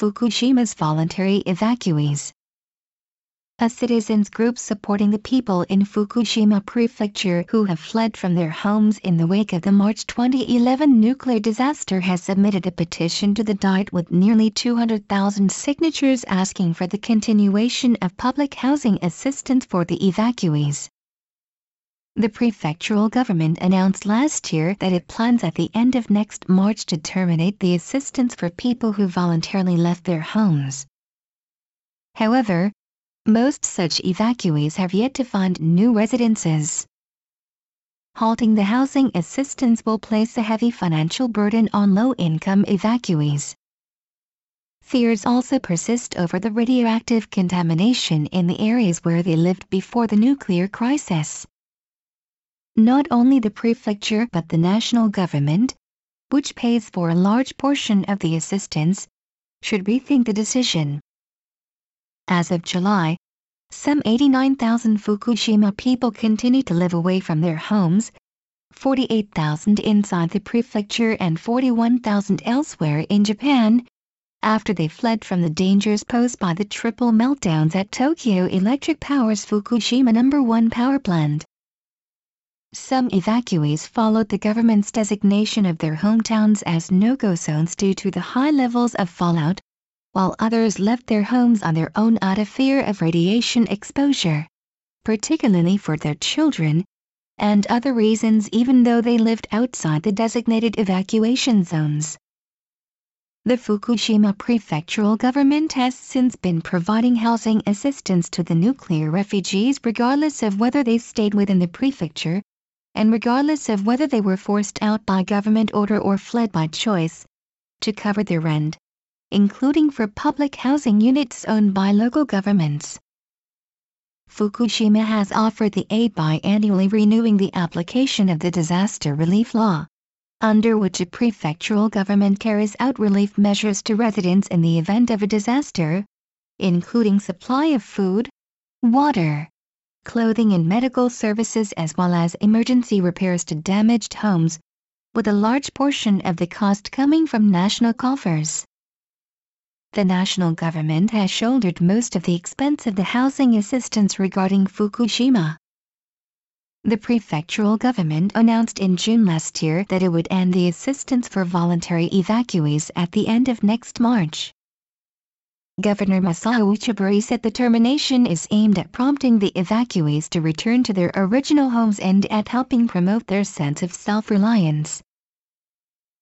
Fukushima's voluntary evacuees. A citizens group supporting the people in Fukushima Prefecture who have fled from their homes in the wake of the March 2011 nuclear disaster has submitted a petition to the Diet with nearly 200,000 signatures asking for the continuation of public housing assistance for the evacuees. The prefectural government announced last year that it plans at the end of next March to terminate the assistance for people who voluntarily left their homes. However, most such evacuees have yet to find new residences. Halting the housing assistance will place a heavy financial burden on low-income evacuees. Fears also persist over the radioactive contamination in the areas where they lived before the nuclear crisis. Not only the prefecture but the national government, which pays for a large portion of the assistance, should rethink the decision. As of July, some 89,000 Fukushima people continue to live away from their homes, 48,000 inside the prefecture and 41,000 elsewhere in Japan, after they fled from the dangers posed by the triple meltdowns at Tokyo Electric Power's Fukushima No. 1 power plant. Some evacuees followed the government's designation of their hometowns as no-go zones due to the high levels of fallout, while others left their homes on their own out of fear of radiation exposure, particularly for their children, and other reasons even though they lived outside the designated evacuation zones. The Fukushima prefectural government has since been providing housing assistance to the nuclear refugees regardless of whether they stayed within the prefecture, and regardless of whether they were forced out by government order or fled by choice, to cover their rent including for public housing units owned by local governments. Fukushima has offered the aid by annually renewing the application of the disaster relief law, under which a prefectural government carries out relief measures to residents in the event of a disaster, including supply of food, water, clothing and medical services as well as emergency repairs to damaged homes, with a large portion of the cost coming from national coffers the national government has shouldered most of the expense of the housing assistance regarding Fukushima. The prefectural government announced in June last year that it would end the assistance for voluntary evacuees at the end of next March. Governor Masao Uchibori said the termination is aimed at prompting the evacuees to return to their original homes and at helping promote their sense of self-reliance.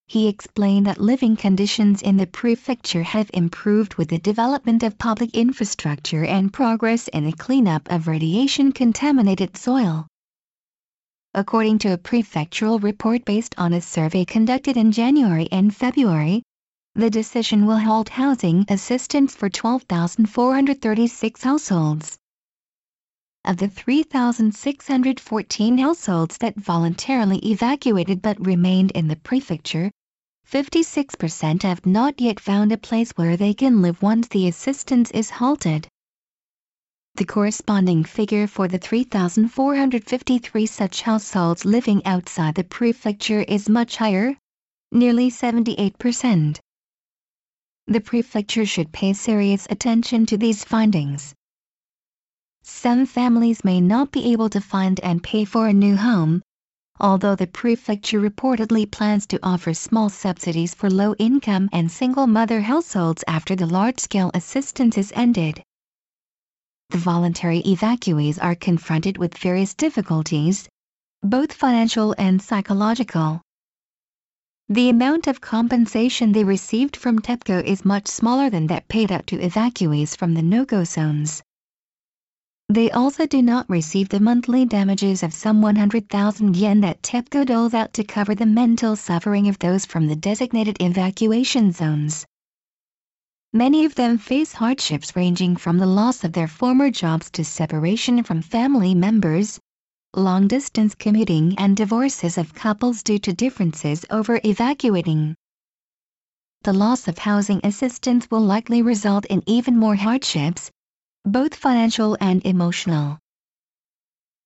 He explained that living conditions in the prefecture have improved with the development of public infrastructure and progress in the cleanup of radiation-contaminated soil. According to a prefectural report based on a survey conducted in January and February, the decision will halt housing assistance for 12,436 households. Of the 3,614 households that voluntarily evacuated but remained in the prefecture, 56% have not yet found a place where they can live once the assistance is halted. The corresponding figure for the 3,453 such households living outside the prefecture is much higher, nearly 78%. The prefecture should pay serious attention to these findings. Some families may not be able to find and pay for a new home, although the prefecture reportedly plans to offer small subsidies for low-income and single-mother households after the large-scale assistance is ended. The voluntary evacuees are confronted with various difficulties, both financial and psychological. The amount of compensation they received from TEPCO is much smaller than that paid out to evacuees from the no-go zones. They also do not receive the monthly damages of some 100,000 yen that TEPCO doles out to cover the mental suffering of those from the designated evacuation zones. Many of them face hardships ranging from the loss of their former jobs to separation from family members, long-distance commuting and divorces of couples due to differences over evacuating. The loss of housing assistance will likely result in even more hardships, both financial and emotional.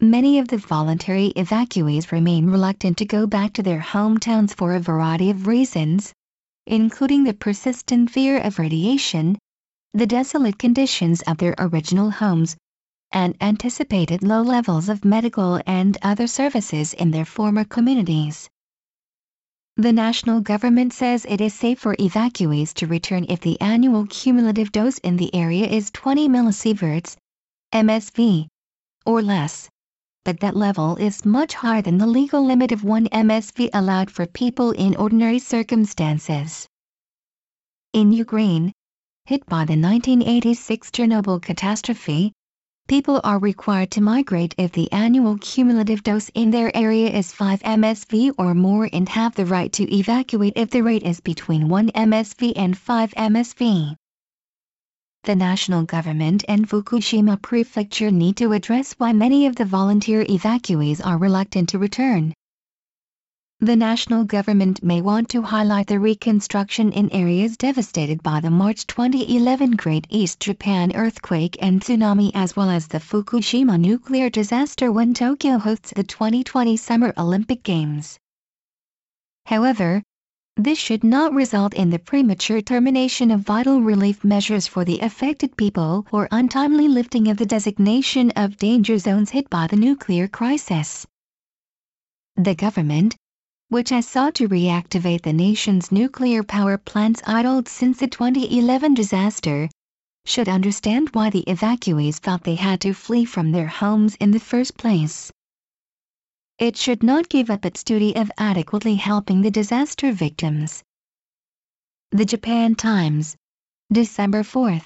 Many of the voluntary evacuees remain reluctant to go back to their hometowns for a variety of reasons, including the persistent fear of radiation, the desolate conditions of their original homes, and anticipated low levels of medical and other services in their former communities. The national government says it is safe for evacuees to return if the annual cumulative dose in the area is 20 millisieverts, MSV, or less. But that level is much higher than the legal limit of 1 MSV allowed for people in ordinary circumstances. In Ukraine, hit by the 1986 Chernobyl catastrophe, people are required to migrate if the annual cumulative dose in their area is 5 MSV or more and have the right to evacuate if the rate is between 1 MSV and 5 MSV. The national government and Fukushima Prefecture need to address why many of the volunteer evacuees are reluctant to return the national government may want to highlight the reconstruction in areas devastated by the March 2011 Great East Japan earthquake and tsunami as well as the Fukushima nuclear disaster when Tokyo hosts the 2020 Summer Olympic Games. However, this should not result in the premature termination of vital relief measures for the affected people or untimely lifting of the designation of danger zones hit by the nuclear crisis. The government, which has sought to reactivate the nation's nuclear power plants idled since the 2011 disaster, should understand why the evacuees felt they had to flee from their homes in the first place. It should not give up its duty of adequately helping the disaster victims. The Japan Times, December 4th.